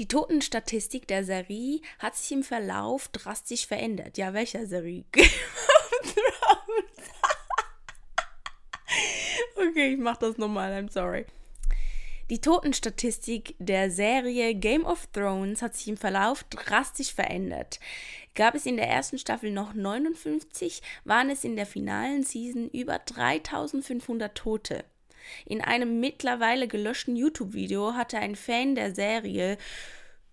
Die Totenstatistik der Serie hat sich im Verlauf drastisch verändert. Ja, welcher Serie? okay, ich mach das nochmal, I'm sorry. Die Totenstatistik der Serie Game of Thrones hat sich im Verlauf drastisch verändert. Gab es in der ersten Staffel noch 59, waren es in der finalen Season über 3500 Tote. In einem mittlerweile gelöschten YouTube-Video hatte ein Fan der Serie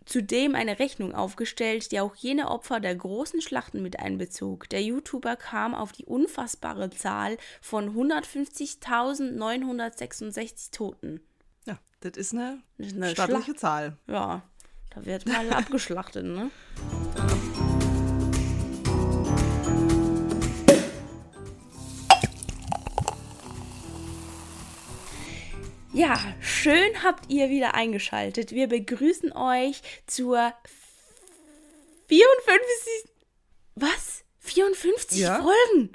zudem eine Rechnung aufgestellt, die auch jene Opfer der großen Schlachten mit einbezog. Der YouTuber kam auf die unfassbare Zahl von 150.966 Toten. Ja, das ist eine, eine stattliche. Zahl. Ja, da wird mal abgeschlachtet, ne? Ja, schön habt ihr wieder eingeschaltet. Wir begrüßen euch zur 54. Was? 54 ja. Folgen?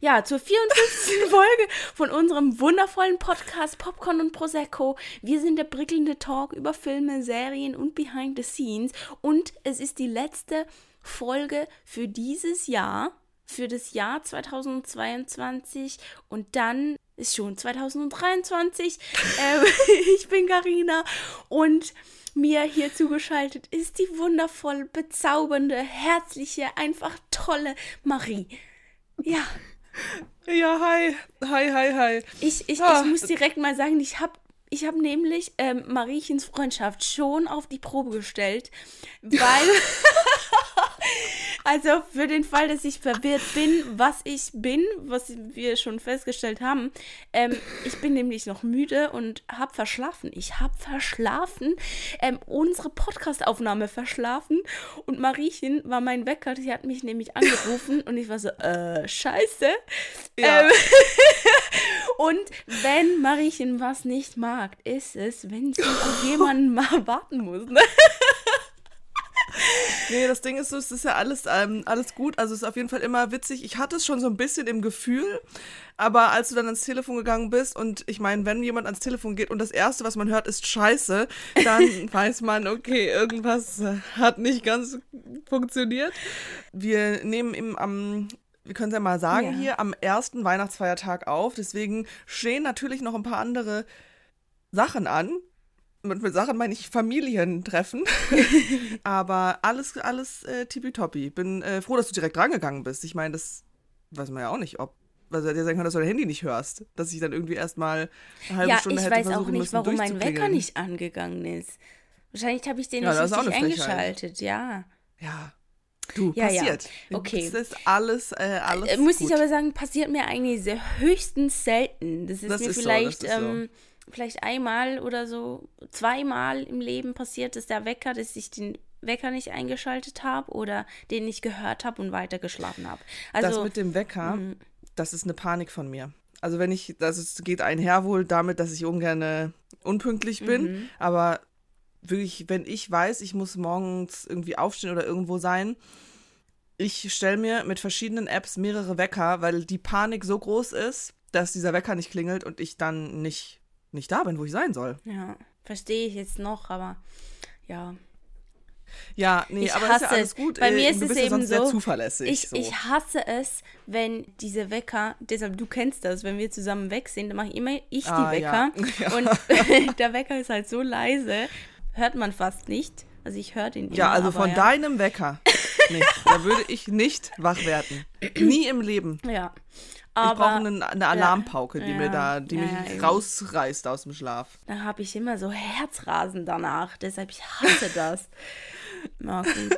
Ja, zur 54. Folge von unserem wundervollen Podcast Popcorn und Prosecco. Wir sind der prickelnde Talk über Filme, Serien und Behind the Scenes. Und es ist die letzte Folge für dieses Jahr, für das Jahr 2022. Und dann ist schon 2023. Ähm, ich bin Karina und mir hier zugeschaltet ist die wundervoll bezaubernde, herzliche, einfach tolle Marie. Ja. Ja, hi. Hi, hi, hi. Ich, ich, ah. ich muss direkt mal sagen, ich habe ich habe nämlich ähm, Mariechens Freundschaft schon auf die Probe gestellt, weil Also für den Fall, dass ich verwirrt bin, was ich bin, was wir schon festgestellt haben. Ähm, ich bin nämlich noch müde und habe verschlafen. Ich habe verschlafen, ähm, unsere Podcastaufnahme verschlafen und Mariechen war mein Wecker. Sie hat mich nämlich angerufen und ich war so, äh, scheiße. Ja. Ähm, und wenn Mariechen was nicht mag, ist es, wenn sie auf jemanden mal warten muss. Ne? Nee, das Ding ist so, es ist ja alles, ähm, alles gut. Also es ist auf jeden Fall immer witzig. Ich hatte es schon so ein bisschen im Gefühl, aber als du dann ans Telefon gegangen bist und ich meine, wenn jemand ans Telefon geht und das Erste, was man hört, ist Scheiße, dann weiß man, okay, irgendwas hat nicht ganz funktioniert. Wir nehmen im, am wir können es ja mal sagen, ja. hier am ersten Weihnachtsfeiertag auf. Deswegen stehen natürlich noch ein paar andere Sachen an mit, Sachen meine ich Familientreffen. Aber alles, alles äh, tippitoppi. Bin äh, froh, dass du direkt rangegangen bist. Ich meine, das weiß man ja auch nicht, ob. Also dir sagen kann, dass du dein Handy nicht hörst. Dass ich dann irgendwie erstmal eine halbe ja, Stunde hätte versuchen müssen, Ja, ich weiß auch nicht, warum mein Wecker nicht angegangen ist. Wahrscheinlich habe ich den ja, nicht richtig eingeschaltet, ja. Ja, Du, ja, passiert. Ja. Okay. Das ist alles, äh, alles. Äh, muss gut. ich aber sagen, passiert mir eigentlich sehr höchstens selten. Das ist das mir ist vielleicht so, ähm, vielleicht einmal oder so, zweimal im Leben passiert, dass der Wecker, dass ich den Wecker nicht eingeschaltet habe oder den nicht gehört habe und weiter geschlafen habe. Also, das mit dem Wecker, mh. das ist eine Panik von mir. Also wenn ich, das ist, geht einher wohl damit, dass ich ungern unpünktlich bin, mhm. aber wirklich, wenn ich weiß, ich muss morgens irgendwie aufstehen oder irgendwo sein, ich stelle mir mit verschiedenen Apps mehrere Wecker, weil die Panik so groß ist, dass dieser Wecker nicht klingelt und ich dann nicht nicht da bin, wo ich sein soll. Ja, verstehe ich jetzt noch, aber ja. Ja, nee, ich aber hasse, ist ja alles gut. Bei mir ist es eben so, zuverlässig. Ich, so. ich hasse es, wenn diese Wecker, deshalb du kennst das, wenn wir zusammen weg sind, dann mache ich immer ich die ah, Wecker. Ja. Und der Wecker ist halt so leise, hört man fast nicht. Also ich höre den immer. Ja, also von ja. deinem Wecker. Nee, da würde ich nicht wach werden. Nie im Leben. Ja. Aber, ich brauche eine, eine, Alarmpauke, die ja, mir da, die ja, mich ja, rausreißt aus dem Schlaf. Da habe ich immer so Herzrasen danach. Deshalb ich hasse das. Na gut.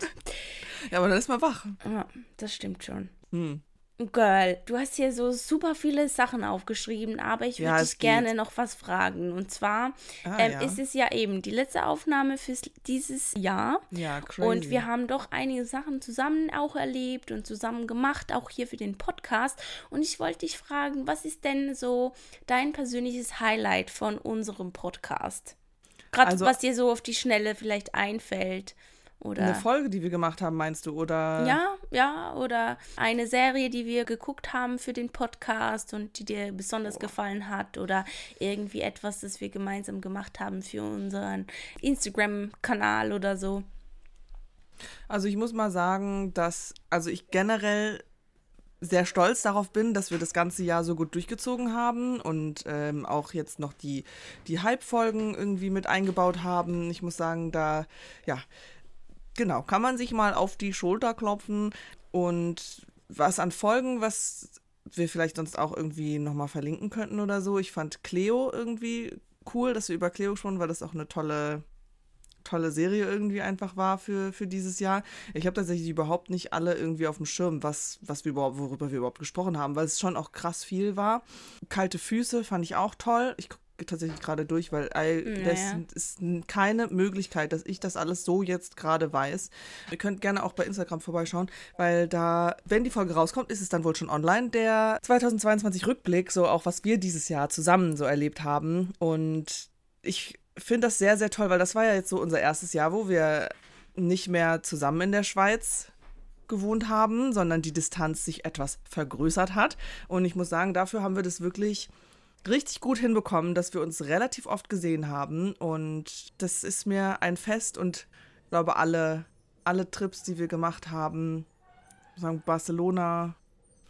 Ja, aber dann ist man wach. Ja, das stimmt schon. Hm. Girl, du hast hier so super viele Sachen aufgeschrieben, aber ich würde ja, dich gerne geht. noch was fragen. Und zwar ah, ähm, ja. ist es ja eben die letzte Aufnahme für dieses Jahr. Ja, crazy. Und wir haben doch einige Sachen zusammen auch erlebt und zusammen gemacht, auch hier für den Podcast. Und ich wollte dich fragen, was ist denn so dein persönliches Highlight von unserem Podcast? Gerade also, was dir so auf die Schnelle vielleicht einfällt. Oder Eine Folge, die wir gemacht haben, meinst du? Oder ja, ja, oder eine Serie, die wir geguckt haben für den Podcast und die dir besonders gefallen hat oder irgendwie etwas, das wir gemeinsam gemacht haben für unseren Instagram-Kanal oder so. Also ich muss mal sagen, dass also ich generell sehr stolz darauf bin, dass wir das ganze Jahr so gut durchgezogen haben und ähm, auch jetzt noch die, die Hype-Folgen irgendwie mit eingebaut haben. Ich muss sagen, da, ja, genau, kann man sich mal auf die Schulter klopfen und was an Folgen, was wir vielleicht sonst auch irgendwie nochmal verlinken könnten oder so. Ich fand Cleo irgendwie cool, dass wir über Cleo schon, weil das auch eine tolle tolle Serie irgendwie einfach war für, für dieses Jahr. Ich habe tatsächlich überhaupt nicht alle irgendwie auf dem Schirm, was, was wir überhaupt, worüber wir überhaupt gesprochen haben, weil es schon auch krass viel war. Kalte Füße fand ich auch toll. Ich tatsächlich gerade durch, weil naja. das ist keine Möglichkeit, dass ich das alles so jetzt gerade weiß. Ihr könnt gerne auch bei Instagram vorbeischauen, weil da, wenn die Folge rauskommt, ist es dann wohl schon online. Der 2022 Rückblick, so auch was wir dieses Jahr zusammen so erlebt haben. Und ich finde das sehr, sehr toll, weil das war ja jetzt so unser erstes Jahr, wo wir nicht mehr zusammen in der Schweiz gewohnt haben, sondern die Distanz sich etwas vergrößert hat. Und ich muss sagen, dafür haben wir das wirklich richtig gut hinbekommen, dass wir uns relativ oft gesehen haben. Und das ist mir ein Fest und ich glaube, alle, alle Trips, die wir gemacht haben, sagen Barcelona,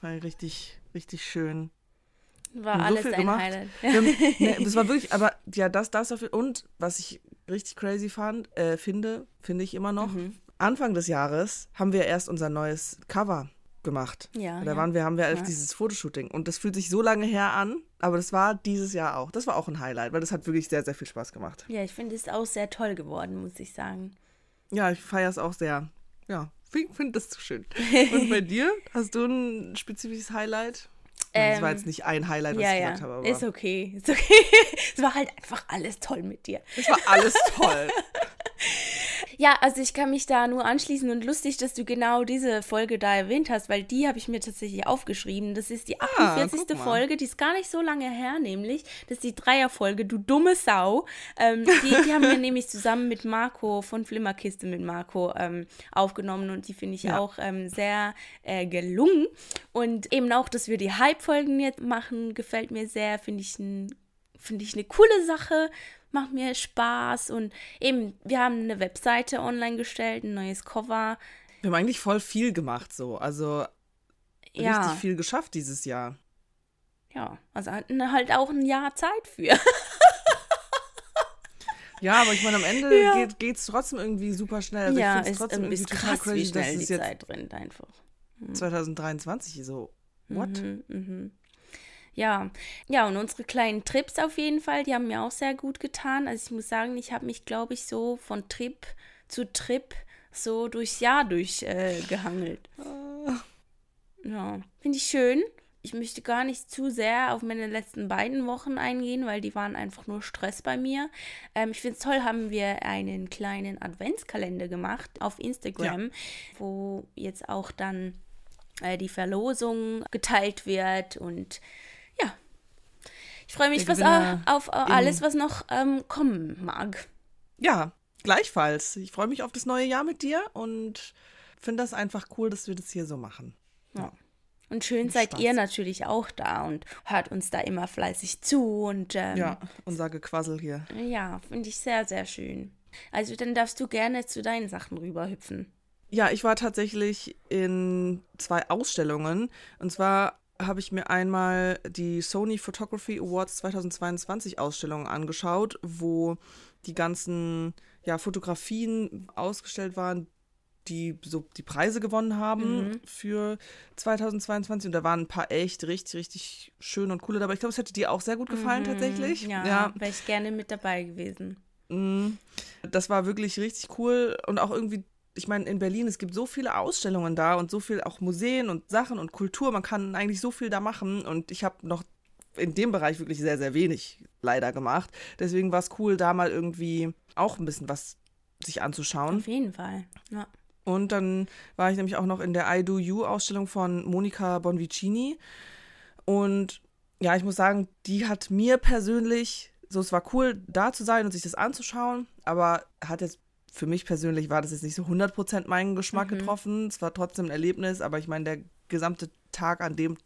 war richtig, richtig schön. War so alles ein gemacht. Highlight. Haben, ne, das war wirklich, aber ja, das, das dafür. Und was ich richtig crazy fand, äh, finde, finde ich immer noch, mhm. Anfang des Jahres haben wir erst unser neues Cover gemacht. Ja. Da ja. waren wir, haben wir ja. dieses Fotoshooting. Und das fühlt sich so lange her an, aber das war dieses Jahr auch. Das war auch ein Highlight, weil das hat wirklich sehr, sehr viel Spaß gemacht. Ja, ich finde es auch sehr toll geworden, muss ich sagen. Ja, ich feiere es auch sehr. Ja, finde das zu schön. Und bei dir? Hast du ein spezifisches Highlight? Ähm, das war jetzt nicht ein Highlight, was ja, ich gesagt ja. habe. Aber ist okay, ist okay. es war halt einfach alles toll mit dir. Es war alles toll. Ja, also ich kann mich da nur anschließen und lustig, dass du genau diese Folge da erwähnt hast, weil die habe ich mir tatsächlich aufgeschrieben. Das ist die 48. Ah, Folge, die ist gar nicht so lange her, nämlich. Das ist die Dreierfolge, du dumme Sau. Ähm, die, die haben wir nämlich zusammen mit Marco von Flimmerkiste mit Marco ähm, aufgenommen und die finde ich ja. auch ähm, sehr äh, gelungen. Und eben auch, dass wir die Hype-Folgen jetzt machen, gefällt mir sehr, finde ich, ein, find ich eine coole Sache macht mir Spaß und eben, wir haben eine Webseite online gestellt, ein neues Cover. Wir haben eigentlich voll viel gemacht so, also ja. richtig viel geschafft dieses Jahr. Ja, also hatten halt auch ein Jahr Zeit für. Ja, aber ich meine, am Ende ja. geht es trotzdem irgendwie super schnell. Also ja, ich es trotzdem irgendwie total krass, crazy, wie schnell die Zeit rennt einfach. Mhm. 2023 so. What? Mhm, mhm. Ja, ja, und unsere kleinen Trips auf jeden Fall, die haben mir auch sehr gut getan. Also ich muss sagen, ich habe mich, glaube ich, so von Trip zu Trip so durchs Jahr durchgehangelt. Äh, ah. Ja, finde ich schön. Ich möchte gar nicht zu sehr auf meine letzten beiden Wochen eingehen, weil die waren einfach nur Stress bei mir. Ähm, ich finde es toll, haben wir einen kleinen Adventskalender gemacht auf Instagram, ja. wo jetzt auch dann äh, die Verlosung geteilt wird und ich freue mich was, auf, auf alles, was noch ähm, kommen mag. Ja, gleichfalls. Ich freue mich auf das neue Jahr mit dir und finde das einfach cool, dass wir das hier so machen. Ja. Und schön und seid Spaß. ihr natürlich auch da und hört uns da immer fleißig zu und ähm, ja, unser Gequassel hier. Ja, finde ich sehr, sehr schön. Also dann darfst du gerne zu deinen Sachen rüberhüpfen. Ja, ich war tatsächlich in zwei Ausstellungen. Und zwar habe ich mir einmal die Sony Photography Awards 2022 Ausstellung angeschaut, wo die ganzen ja, Fotografien ausgestellt waren, die so die Preise gewonnen haben mhm. für 2022 und da waren ein paar echt richtig richtig schön und coole dabei. Ich glaube, es hätte dir auch sehr gut gefallen mhm. tatsächlich. Ja, ja. wäre ich gerne mit dabei gewesen. Mhm. Das war wirklich richtig cool und auch irgendwie ich meine, in Berlin, es gibt so viele Ausstellungen da und so viel auch Museen und Sachen und Kultur. Man kann eigentlich so viel da machen. Und ich habe noch in dem Bereich wirklich sehr, sehr wenig leider gemacht. Deswegen war es cool, da mal irgendwie auch ein bisschen was sich anzuschauen. Auf jeden Fall, ja. Und dann war ich nämlich auch noch in der I Do You Ausstellung von Monika Bonvicini. Und ja, ich muss sagen, die hat mir persönlich, so es war cool, da zu sein und sich das anzuschauen, aber hat jetzt für mich persönlich war das jetzt nicht so 100% meinen Geschmack Mhm. getroffen. Es war trotzdem ein Erlebnis, aber ich meine, der gesamte Tag an dem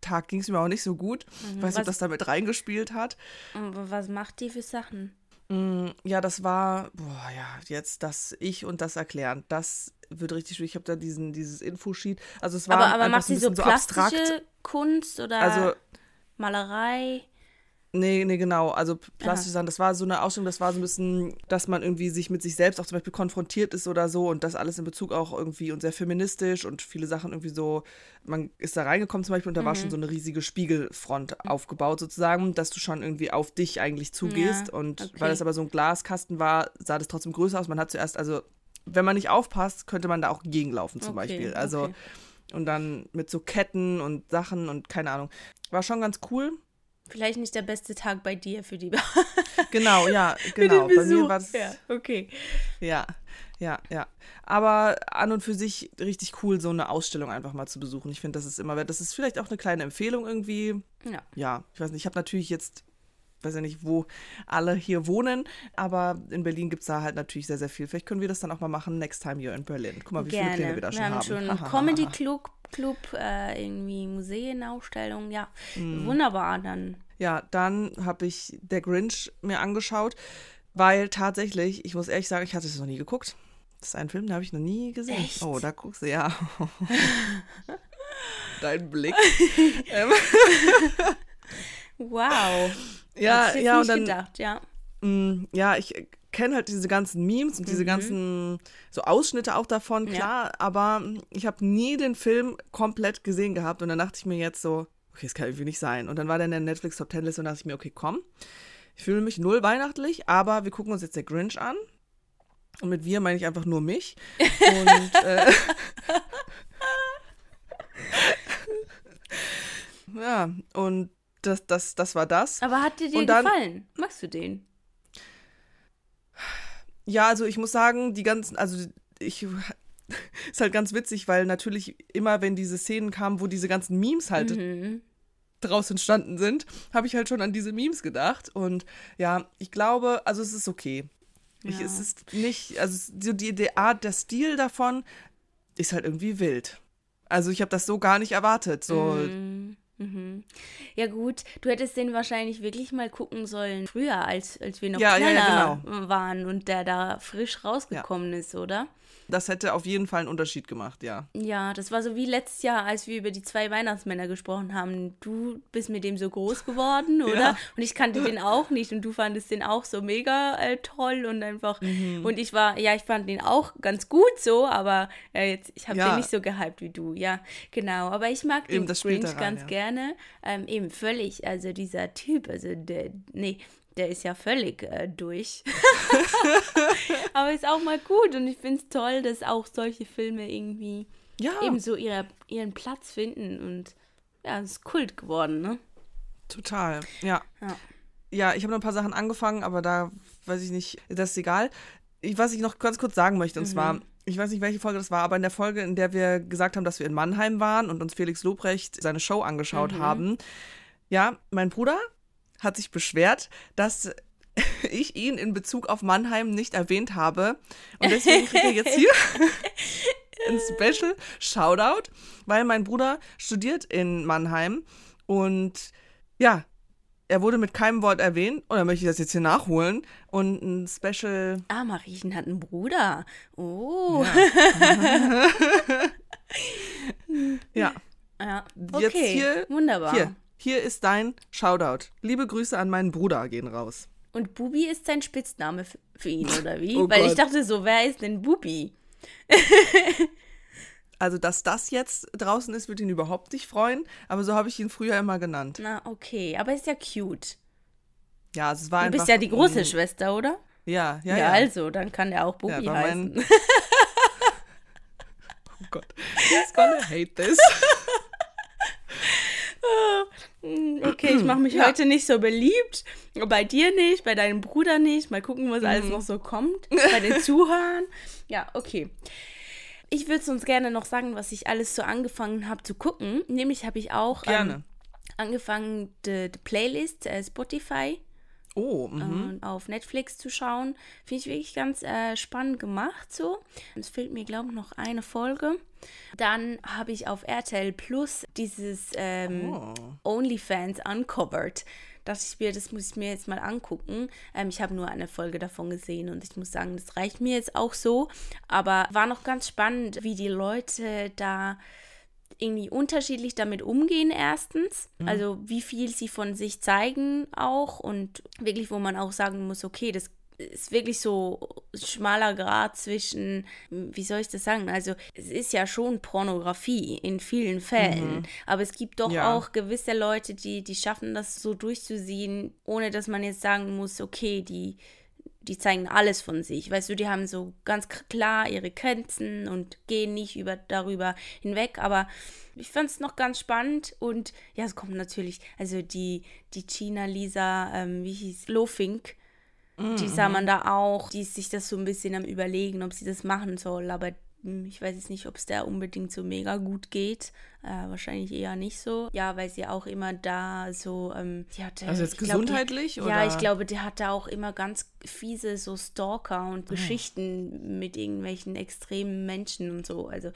Tag ging es mir auch nicht so gut. Ich weiß nicht, ob das damit reingespielt hat. Was macht die für Sachen? Mm, Ja, das war, boah, ja, jetzt das Ich und das Erklären. Das wird richtig schwierig. Ich habe da diesen, dieses Infosheet. Also es war Aber, aber macht sie so bisschen plastische Kunst oder Also, Malerei? Nee, nee, genau. Also plastisch sagen, das war so eine Ausstellung, das war so ein bisschen, dass man irgendwie sich mit sich selbst auch zum Beispiel konfrontiert ist oder so und das alles in Bezug auch irgendwie und sehr feministisch und viele Sachen irgendwie so, man ist da reingekommen zum Beispiel und da Mhm. war schon so eine riesige Spiegelfront aufgebaut sozusagen, dass du schon irgendwie auf dich eigentlich zugehst Ja, und okay. weil es aber so ein Glaskasten war, sah das trotzdem größer aus. Man hat zuerst, also wenn man nicht aufpasst, könnte man da auch gegenlaufen zum Okay, Beispiel. Also okay. und dann mit so Ketten und Sachen und keine Ahnung. War schon ganz cool. Vielleicht nicht der beste Tag bei dir für die Genau, ja, genau. Bei mir war das, ja, okay. ja, ja, ja. Aber an und für sich richtig cool, so eine Ausstellung einfach mal zu besuchen. Ich finde, das ist immer, das ist vielleicht auch eine kleine Empfehlung irgendwie. Ja. Ja, ich weiß nicht, ich habe natürlich jetzt, weiß ja nicht, wo alle hier wohnen, aber in Berlin gibt es da halt natürlich sehr, sehr viel. Vielleicht können wir das dann auch mal machen, next time you're in Berlin. Guck mal, wie viele Pläne wir da schon haben haben. schon. Comedy Club, Club äh, irgendwie Museenausstellung. Ja, Mhm. wunderbar dann. Ja, dann habe ich Der Grinch mir angeschaut, weil tatsächlich, ich muss ehrlich sagen, ich hatte es noch nie geguckt. Das ist ein Film, den habe ich noch nie gesehen. Echt? Oh, da guckst du, ja. Dein Blick. ähm, Wow. ja, ja, und dann, gedacht, ja. mh, ja, ich kenne halt diese ganzen Memes und diese ganzen so Ausschnitte auch davon, Mhm. Ja. klar, aber ich habe nie den Film komplett gesehen gehabt und dann dachte ich mir jetzt so, okay, das kann irgendwie nicht sein. Und dann war der in der Netflix Top Ten Liste und dachte ich mir, okay, komm, ich fühle mich null weihnachtlich, aber wir gucken uns jetzt der Grinch an. Und mit wir meine ich einfach nur mich. Und äh, ja, und das, das, das war das. Aber hat dir, dann- gefallen? Magst du den? Ja, also ich muss sagen, die ganzen, also ich ist halt ganz witzig, weil natürlich immer, wenn diese Szenen kamen, wo diese ganzen Memes halt Mhm. draus entstanden sind, habe ich halt schon an diese Memes gedacht. Und ja, ich glaube, also es ist okay. Ich, Ja. es ist nicht, also so die, die Art, der Stil davon ist halt irgendwie wild. Also ich habe das so gar nicht erwartet. So, Mhm. Mhm. Ja gut, du hättest den wahrscheinlich wirklich mal gucken sollen früher, als, als wir noch Ja, ja, ja, waren und der da frisch rausgekommen ist, oder? Das hätte auf jeden Fall einen Unterschied gemacht, ja. Ja, das war so wie letztes Jahr, als wir über die zwei Weihnachtsmänner gesprochen haben. Du bist mit dem so groß geworden, oder? Ja. Und ich kannte den auch nicht und du fandest den auch so mega äh, toll und einfach. Mhm. Und ich war, ja, ich fand den auch ganz gut so, aber äh, jetzt, ich habe Ja. den nicht so gehypt wie du, ja, genau. Aber ich mag den Eben, spielt Grinch da rein, ganz ja. gerne. Ähm, eben völlig, also dieser Typ, also der, nee, der ist ja völlig äh, durch. Aber ist auch mal gut und ich finde es toll, dass auch solche Filme irgendwie Ja, ebenso ihre, ihren Platz finden und ja, es ist Kult geworden, ne? total. Ja. Ja. Ja, ich habe noch ein paar Sachen angefangen, aber da weiß ich nicht, das ist egal. Ich, was ich noch ganz kurz sagen möchte, und zwar, ich weiß nicht, welche Folge das war, aber in der Folge, in der wir gesagt haben, dass wir in Mannheim waren und uns Felix Lobrecht seine Show angeschaut haben, ja, mein Bruder hat sich beschwert, dass ich ihn in Bezug auf Mannheim nicht erwähnt habe. Und deswegen kriegt er jetzt hier ein Special Shoutout, weil mein Bruder studiert in Mannheim und ja, er wurde mit keinem Wort erwähnt. Oder möchte ich das jetzt hier nachholen? Und ein Special. Ah, Mariechen hat einen Bruder. Oh. Ja, Ja. Jetzt Okay, hier- wunderbar. hier. Hier ist dein Shoutout. Liebe Grüße an meinen Bruder gehen raus. Und Bubi ist sein Spitzname für ihn, oder wie? Oh Weil ich Gott. dachte so, wer ist denn Bubi? Also, dass das jetzt draußen ist, wird ihn überhaupt nicht freuen. Aber so habe ich ihn früher immer genannt. Na, okay, aber ist ja cute. Ja, es war Du einfach. bist ja die große mm, Schwester, oder? Ja, ja, Ja, ja. also, dann kann der auch Bubi Ja, heißen. oh Gott. He's gonna hate this. Okay, ich mache mich Ja. heute nicht so beliebt. Bei dir nicht, bei deinem Bruder nicht. Mal gucken, was Mhm. alles noch so kommt. Bei den Zuhörern. Ja, okay. Ich würde uns gerne noch sagen, was ich alles so angefangen habe zu gucken. Nämlich habe ich auch Gerne. Ähm, angefangen, die, die Playlist äh, Spotify Oh, mhm. äh, auf Netflix zu schauen. Finde ich wirklich ganz äh, spannend gemacht so. Es fehlt mir, glaube ich, noch eine Folge. Dann habe ich auf RTL Plus dieses ähm, Oh. OnlyFans Uncovered. Dachte ich mir, das muss ich mir jetzt mal angucken. Ähm, ich habe nur eine Folge davon gesehen und ich muss sagen, das reicht mir jetzt auch so. Aber war noch ganz spannend, wie die Leute da irgendwie unterschiedlich damit umgehen, erstens. Also wie viel sie von sich zeigen auch und wirklich, wo man auch sagen muss, okay, das ist wirklich so schmaler Grad zwischen, wie soll ich das sagen? Also es ist ja schon Pornografie in vielen Fällen, aber es gibt doch Ja. auch gewisse Leute, die, die schaffen das so durchzuziehen, ohne dass man jetzt sagen muss, okay, die, die zeigen alles von sich. Weißt du, die haben so ganz klar ihre Grenzen und gehen nicht über, darüber hinweg. Aber ich fand es noch ganz spannend und ja, es kommt natürlich, also die, die China Lisa, ähm, wie hieß, Lofink, die sah man da auch, die ist sich das so ein bisschen am überlegen, ob sie das machen soll, aber ich weiß jetzt nicht, ob es der unbedingt so mega gut geht. Äh, wahrscheinlich eher nicht so. Ja, weil sie auch immer da so, ähm, die hatte, Also jetzt ich glaub, gesundheitlich, die, oder? Ja, ich glaube, der hatte auch immer ganz fiese so Stalker und Ah. Geschichten mit irgendwelchen extremen Menschen und so. Also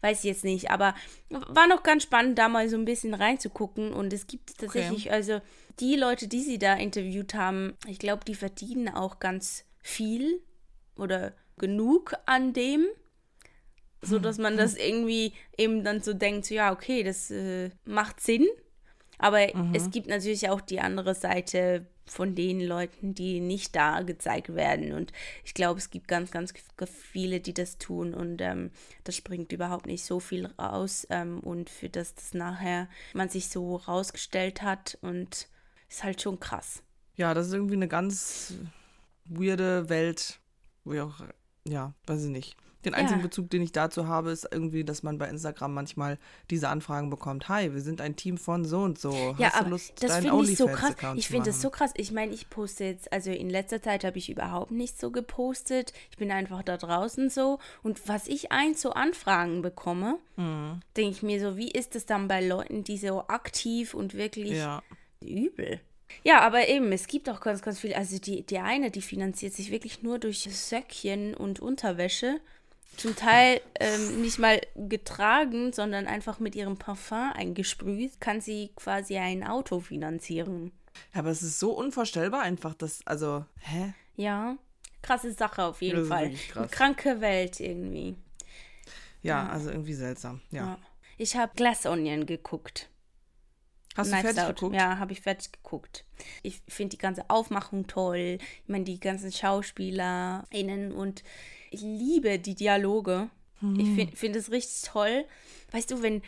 weiß ich jetzt nicht, aber war noch ganz spannend, da mal so ein bisschen reinzugucken. Und es gibt tatsächlich, also die Leute, die sie da interviewt haben, ich glaube, die verdienen auch ganz viel oder genug an dem, so dass man das irgendwie eben dann so denkt, so, ja, okay, das äh, macht Sinn. Aber es gibt natürlich auch die andere Seite von den Leuten, die nicht da gezeigt werden. Und ich glaube, es gibt ganz, ganz viele, die das tun. Und ähm, das springt überhaupt nicht so viel raus. Ähm, und für das das nachher man sich so rausgestellt hat. Und ist halt schon krass. Ja, das ist irgendwie eine ganz weirde Welt, wo ich auch, ja, weiß ich nicht. Den einzigen Ja. Bezug, den ich dazu habe, ist irgendwie, dass man bei Instagram manchmal diese Anfragen bekommt. Hi, wir sind ein Team von so und so. Ja, Hast du aber Lust, das finde ich so krass. Ich finde das so krass. Ich meine, ich poste jetzt, also in letzter Zeit habe ich überhaupt nicht so gepostet. Ich bin einfach da draußen so. Und was ich ein so Anfragen bekomme, Mhm. denke ich mir so, wie ist es dann bei Leuten, die so aktiv und wirklich Ja. übel? Ja, aber eben, es gibt auch ganz, ganz viel. Also die, die eine, die finanziert sich wirklich nur durch Söckchen und Unterwäsche. Zum Teil ähm, nicht mal getragen, sondern einfach mit ihrem Parfum eingesprüht, kann sie quasi ein Auto finanzieren. Ja, aber es ist so unvorstellbar einfach, dass, also, hä? Ja, krasse Sache auf jeden Das Fall. Eine kranke Welt irgendwie. Ja, also irgendwie seltsam. Ja. Ja. Ich habe Glass Onion geguckt. Hast du Knives fertig Out. geguckt? Ja, habe ich fertig geguckt. Ich finde die ganze Aufmachung toll. Ich meine, die ganzen SchauspielerInnen und ich liebe die Dialoge. Ich Mhm. finde find es richtig toll. Weißt du, wenn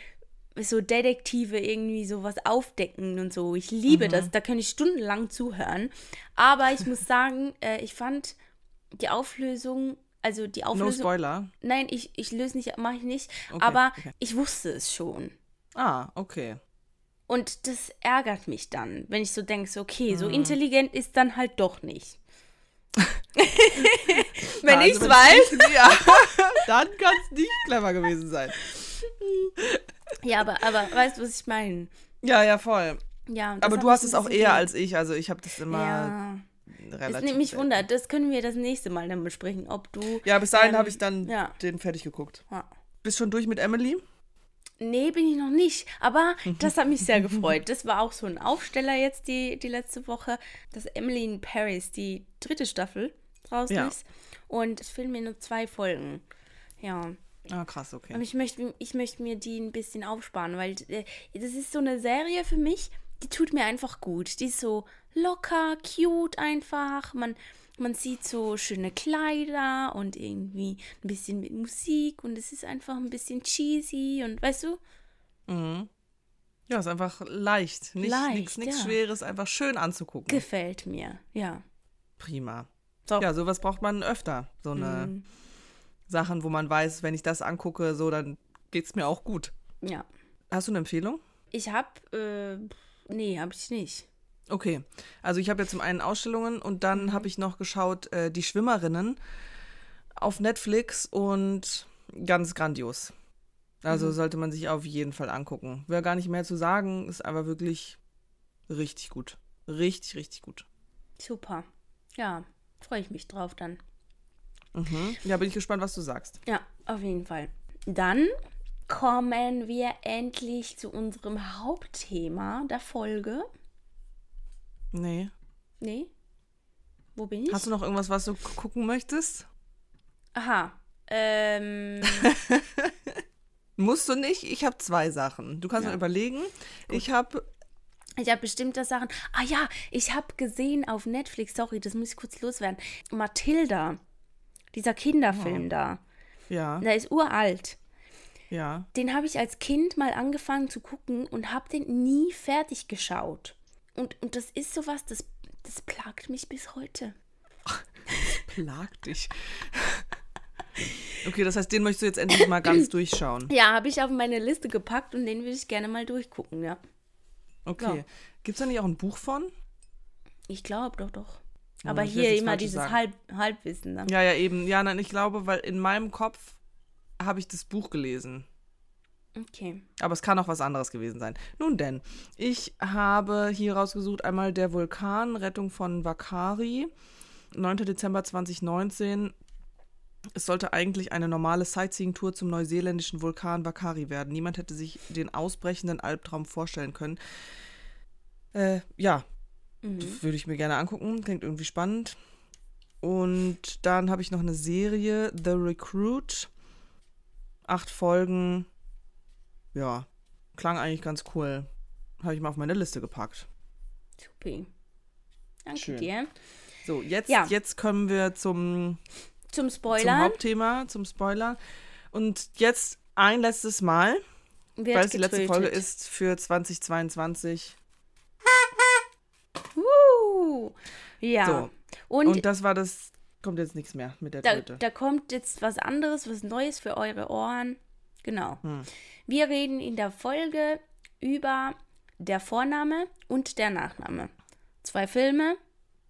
so Detektive irgendwie sowas aufdecken und so. Ich Mhm. liebe das. Da kann ich stundenlang zuhören. Aber ich muss sagen, äh, ich fand die Auflösung, also die No Auflösung. Spoiler. Nein, ich, ich löse nicht, mache ich nicht. Okay, aber okay. ich wusste es schon. Ah, okay. Und das ärgert mich dann, wenn ich so denke, so, okay, Mhm. so intelligent ist dann halt doch nicht. wenn Also ich es weiß. Nicht, ja, dann kann es nicht clever gewesen sein. Ja, aber, aber weißt du, was ich meine? Ja, ja, voll. Ja, Aber du hast es auch eher als ich. Also ich habe das immer Ja, relativ. das nimmt mich selten. Wunder. Das können wir das nächste Mal dann besprechen, ob du. Ja, bis dahin ähm, habe ich dann ja. den fertig geguckt. Ja. Bist schon durch mit Emily? Nee, bin ich noch nicht. Aber das hat mich sehr gefreut. Das war auch so ein Aufsteller jetzt die, die letzte Woche, dass Emily in Paris die dritte Staffel draußen Ja. ist. Und es fehlen mir nur zwei Folgen. Ja. Ah, krass, okay. Und ich möchte, ich möchte mir die ein bisschen aufsparen, weil äh, das ist so eine Serie für mich, die tut mir einfach gut. Die ist so locker, cute einfach. Man, man sieht so schöne Kleider und irgendwie ein bisschen mit Musik und es ist einfach ein bisschen cheesy und weißt du? Ja, ist einfach leicht. Nicht, Leicht, nichts, nichts ja. Schweres, einfach schön anzugucken. Gefällt mir, ja. Prima. So. Ja, sowas braucht man öfter. So eine Mhm. Sachen, wo man weiß, wenn ich das angucke, so, dann geht's mir auch gut. Ja. Hast du eine Empfehlung? Ich hab, äh, nee, hab ich nicht. Okay, also ich habe jetzt zum einen Ausstellungen und dann Mhm. habe ich noch geschaut, äh, die Schwimmerinnen auf Netflix und ganz grandios. Also Mhm. sollte man sich auf jeden Fall angucken. Wäre gar nicht mehr zu sagen, ist aber wirklich richtig gut. Richtig, richtig gut. Super. Ja, freue ich mich drauf dann. Mhm. Ja, bin ich gespannt, was du sagst. Ja, auf jeden Fall. Dann kommen wir endlich zu unserem Hauptthema der Folge. Nee. Nee? Wo bin ich? Hast du noch irgendwas, was du gucken möchtest? Aha. Ähm. Musst du nicht. Ich habe zwei Sachen. Du kannst ja. mal überlegen. Gut. Ich habe ich habe bestimmte Sachen. Ah ja, ich habe gesehen auf Netflix, sorry, das muss ich kurz loswerden. Matilda, dieser Kinderfilm oh. da. Ja. Der ist uralt. Ja. Den habe ich als Kind mal angefangen zu gucken und habe den nie fertig geschaut. Und, und das ist sowas, das, das plagt mich bis heute. plagt dich. Okay, das heißt, den möchtest du jetzt endlich mal ganz durchschauen. Ja, habe ich auf meine Liste gepackt und den würde ich gerne mal durchgucken, ja. Okay. Ja. Gibt es da nicht auch ein Buch von? Ich glaube doch, doch. Aber hier immer dieses Halb, Halbwissen. Dann. Ja, ja, eben. Ja, nein, ich glaube, weil in meinem Kopf habe ich das Buch gelesen. Okay. Aber es kann auch was anderes gewesen sein. Nun denn, ich habe hier rausgesucht einmal der Vulkan, Rettung von Vakari, 9. Dezember 2019. Es sollte eigentlich eine normale Sightseeing-Tour zum neuseeländischen Vulkan Vakari werden. Niemand hätte sich den ausbrechenden Albtraum vorstellen können. Äh, ja, mhm. würde ich mir gerne angucken. Klingt irgendwie spannend. Und dann habe ich noch eine Serie, The Recruit. Acht Folgen. Ja, klang eigentlich ganz cool. Habe ich mal auf meine Liste gepackt. Supi. Danke Schön. dir. So, jetzt, ja. jetzt kommen wir zum zum Spoiler. Zum Hauptthema, zum Spoiler. Und jetzt ein letztes Mal, Wird weil es die letzte Folge ist für 2022. Uh, ja. So. Und, Und, das war das, kommt jetzt nichts mehr mit der da, Tröte. Da kommt jetzt was anderes, was Neues für eure Ohren. Genau. Hm. Wir reden in der Folge über der Vorname und der Nachname. Zwei Filme,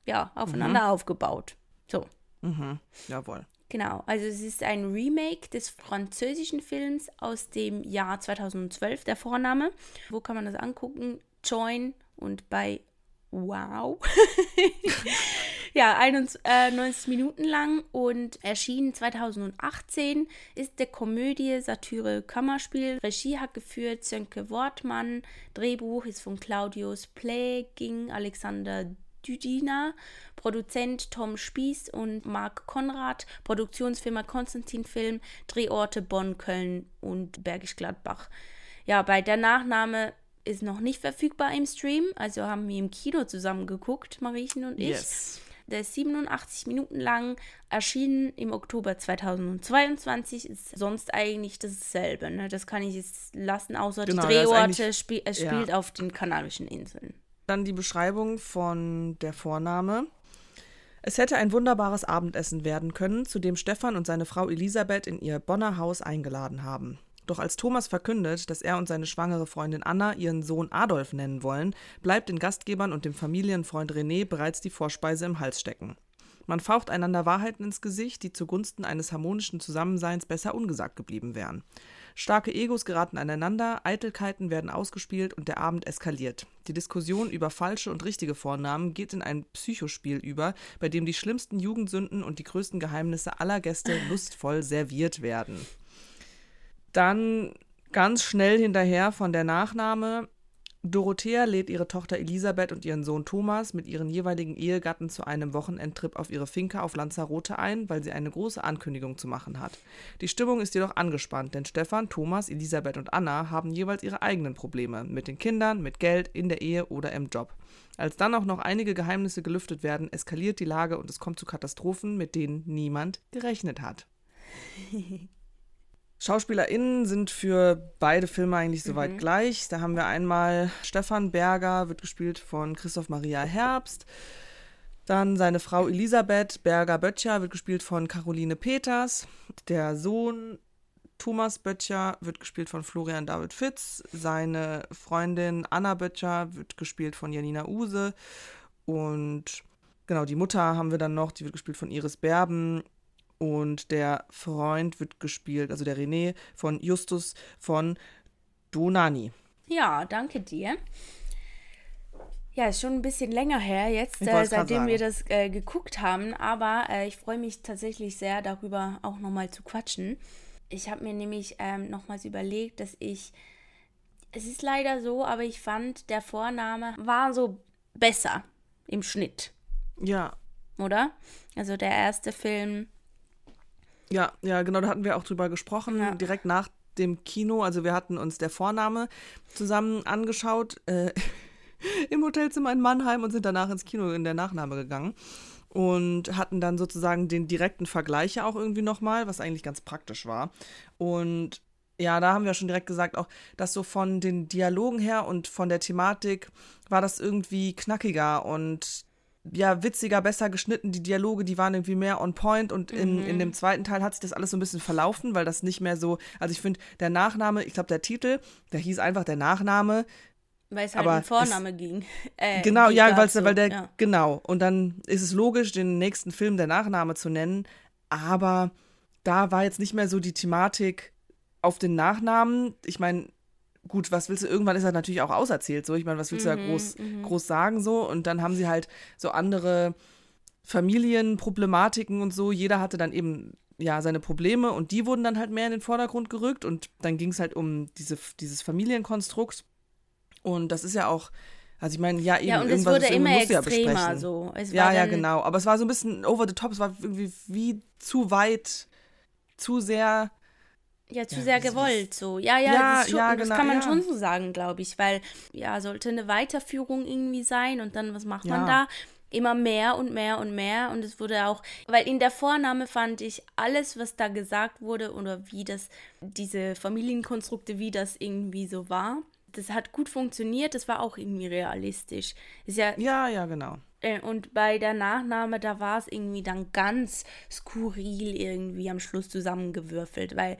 ja, aufeinander mhm. aufgebaut. So. Mhm. Jawohl. Genau, also es ist ein Remake des französischen Films aus dem Jahr 2012, der Vorname. Wo kann man das angucken? Join und bei Wow. ja, 91 äh, Minuten lang und erschienen 2018 ist der Komödie Satire Kammerspiel. Regie hat geführt Sönke Wortmann. Drehbuch ist von Claudius Pläging, Alexander Düdina, Produzent Tom Spieß und Marc Konrad, Produktionsfirma Konstantin Film, Drehorte Bonn, Köln und Bergisch Gladbach. Ja, bei der Nachname ist noch nicht verfügbar im Stream, also haben wir im Kino zusammen geguckt, Mariechen und ich. Yes. Der ist 87 Minuten lang, erschienen im Oktober 2022, ist sonst eigentlich dasselbe. Ne? Das kann ich jetzt lassen, außer genau, die Drehorte, spiel, es spielt ja. auf den Kanarischen Inseln. Dann die Beschreibung von der Vorname. Es hätte ein wunderbares Abendessen werden können, zu dem Stefan und seine Frau Elisabeth in ihr Bonner Haus eingeladen haben. Doch als Thomas verkündet, dass er und seine schwangere Freundin Anna ihren Sohn Adolf nennen wollen, bleibt den Gastgebern und dem Familienfreund René bereits die Vorspeise im Hals stecken. Man faucht einander Wahrheiten ins Gesicht, die zugunsten eines harmonischen Zusammenseins besser ungesagt geblieben wären. Starke Egos geraten aneinander, Eitelkeiten werden ausgespielt und der Abend eskaliert. Die Diskussion über falsche und richtige Vornamen geht in ein Psychospiel über, bei dem die schlimmsten Jugendsünden und die größten Geheimnisse aller Gäste lustvoll serviert werden. Dann ganz schnell hinterher von der Nachname Dorothea lädt ihre Tochter Elisabeth und ihren Sohn Thomas mit ihren jeweiligen Ehegatten zu einem Wochenendtrip auf ihre Finca auf Lanzarote ein, weil sie eine große Ankündigung zu machen hat. Die Stimmung ist jedoch angespannt, denn Stefan, Thomas, Elisabeth und Anna haben jeweils ihre eigenen Probleme mit den Kindern, mit Geld, in der Ehe oder im Job. Als dann auch noch einige Geheimnisse gelüftet werden, eskaliert die Lage und es kommt zu Katastrophen, mit denen niemand gerechnet hat. SchauspielerInnen sind für beide Filme eigentlich soweit mhm. gleich. Da haben wir einmal Stefan Berger, wird gespielt von Christoph Maria Herbst. Dann seine Frau Elisabeth Berger-Böttcher wird gespielt von Caroline Peters. Der Sohn Thomas Böttcher wird gespielt von Florian David Fitz. Seine Freundin Anna Böttcher wird gespielt von Janina Use. Und genau, die Mutter haben wir dann noch, die wird gespielt von Iris Berben. Und der Freund wird gespielt, also der René von Justus von Donani. Ja, danke dir. Ja, ist schon ein bisschen länger her jetzt, äh, seitdem wir das äh, geguckt haben. Aber äh, ich freue mich tatsächlich sehr, darüber auch nochmal zu quatschen. Ich habe mir nämlich ähm, nochmals überlegt, dass ich. Es ist leider so, aber ich fand, der Vorname war so besser im Schnitt. Ja. Oder? Also der erste Film. Ja, ja, genau, da hatten wir auch drüber gesprochen, ja. direkt nach dem Kino. Also wir hatten uns der Vorname zusammen angeschaut. Äh, im Hotelzimmer in Mannheim und sind danach ins Kino in der Nachname gegangen und hatten dann sozusagen den direkten Vergleich ja auch irgendwie nochmal, was eigentlich ganz praktisch war. Und ja, da haben wir schon direkt gesagt, auch, dass so von den Dialogen her und von der Thematik war das irgendwie knackiger und ja, witziger, besser geschnitten. Die Dialoge, die waren irgendwie mehr on point und in, mhm. in dem zweiten Teil hat sich das alles so ein bisschen verlaufen, weil das nicht mehr so, also ich finde, der Nachname, ich glaube, der Titel, der hieß einfach der Nachname, weil es halt aber um Vorname es, ging. Äh, genau, ja, so, weil der, ja. genau. Und dann ist es logisch, den nächsten Film der Nachname zu nennen. Aber da war jetzt nicht mehr so die Thematik auf den Nachnamen. Ich meine, gut, was willst du, irgendwann ist er natürlich auch auserzählt, so. Ich meine, was willst du da mhm, groß, mhm. groß sagen, so. Und dann haben sie halt so andere Familienproblematiken und so. Jeder hatte dann eben ja, seine Probleme und die wurden dann halt mehr in den Vordergrund gerückt und dann ging es halt um diese, dieses Familienkonstrukt. Und das ist ja auch, also ich meine, ja, eben ja, und es wurde immer extremer ja so. ja, ja, genau. Aber es war so ein bisschen over the top, es war irgendwie wie zu weit, zu sehr. Ja, zu ja, sehr gewollt, so. Ja, ja, ja, das, schon, ja genau, das kann man schon so sagen, glaube ich, weil, ja, sollte eine Weiterführung irgendwie sein und dann, was macht man da? Immer mehr und mehr und mehr und es wurde auch, weil in der Vorname fand ich alles, was da gesagt wurde oder wie das, diese Familienkonstrukte, wie das irgendwie so war, das hat gut funktioniert, das war auch irgendwie realistisch. Ist ja, ja, ja, genau. Äh, und bei der Nachnahme, da war es irgendwie dann ganz skurril irgendwie am Schluss zusammengewürfelt, weil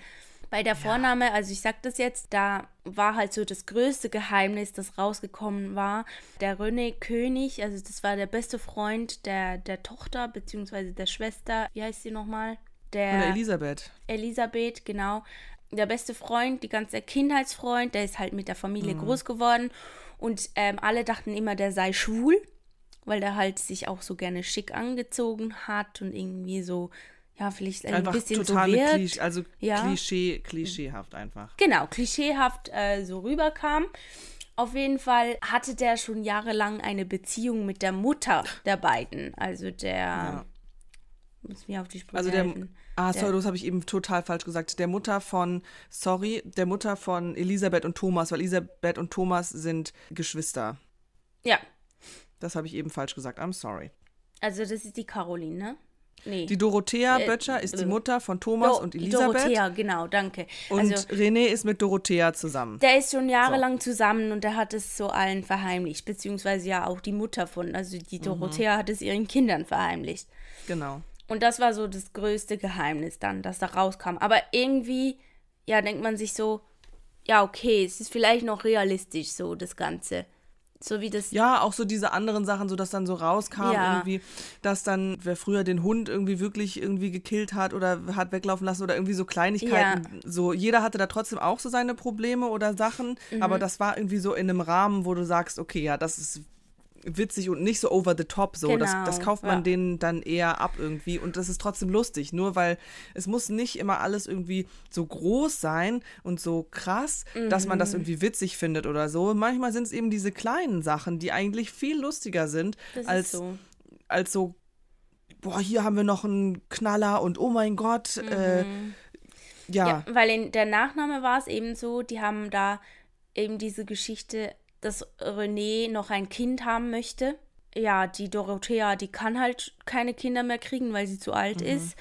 bei der Vorname, also ich sag das jetzt, da war halt so das größte Geheimnis, das rausgekommen war. Der René König, also das war der beste Freund der, der Tochter beziehungsweise der Schwester, wie heißt sie nochmal? Der Oder Elisabeth. Elisabeth, genau der beste Freund, die ganze Kindheitsfreund, der ist halt mit der Familie mhm. groß geworden und ähm, alle dachten immer, der sei schwul, weil der halt sich auch so gerne schick angezogen hat und irgendwie so, ja, vielleicht ein einfach bisschen total so wird. Klisch, also ja. Klischee, klischeehaft einfach. Genau, klischeehaft äh, so rüberkam. Auf jeden Fall hatte der schon jahrelang eine Beziehung mit der Mutter der beiden, also der ja. muss mir auf die Spur also der, Ah, sorry, das habe ich eben total falsch gesagt. Der Mutter von, sorry, der Mutter von Elisabeth und Thomas, weil Elisabeth und Thomas sind Geschwister. Ja. Das habe ich eben falsch gesagt. I'm sorry. Also, das ist die Caroline, ne? Nee. Die Dorothea äh, Böttcher ist die äh, Mutter von Thomas Do und Elisabeth. Dorothea, genau, danke. Und also, René ist mit Dorothea zusammen. Der ist schon jahrelang so. zusammen und der hat es so allen verheimlicht, beziehungsweise ja auch die Mutter von, also die mhm. Dorothea mhm. hat es ihren Kindern verheimlicht. Genau. Und das war so das größte Geheimnis dann, das da rauskam. Aber irgendwie, ja, denkt man sich so, ja, okay, es ist vielleicht noch realistisch so, das Ganze. So wie das. Ja, auch so diese anderen Sachen, so dass dann so rauskam, ja. irgendwie, dass dann, wer früher den Hund irgendwie wirklich irgendwie gekillt hat oder hat weglaufen lassen oder irgendwie so Kleinigkeiten. Ja. So, jeder hatte da trotzdem auch so seine Probleme oder Sachen, mhm. aber das war irgendwie so in einem Rahmen, wo du sagst, okay, ja, das ist witzig und nicht so over the top so. Genau, das, das kauft man ja. denen dann eher ab irgendwie und das ist trotzdem lustig, nur weil es muss nicht immer alles irgendwie so groß sein und so krass, mhm. dass man das mhm. irgendwie witzig findet oder so. Manchmal sind es eben diese kleinen Sachen, die eigentlich viel lustiger sind als so. als so boah, hier haben wir noch einen Knaller und oh mein Gott, äh, mhm. äh, ja. ja. Weil in der Nachname war es eben so, die haben da eben diese Geschichte dass René noch ein Kind haben möchte. Ja, die Dorothea, die kann halt keine Kinder mehr kriegen, weil sie zu alt mhm. ist.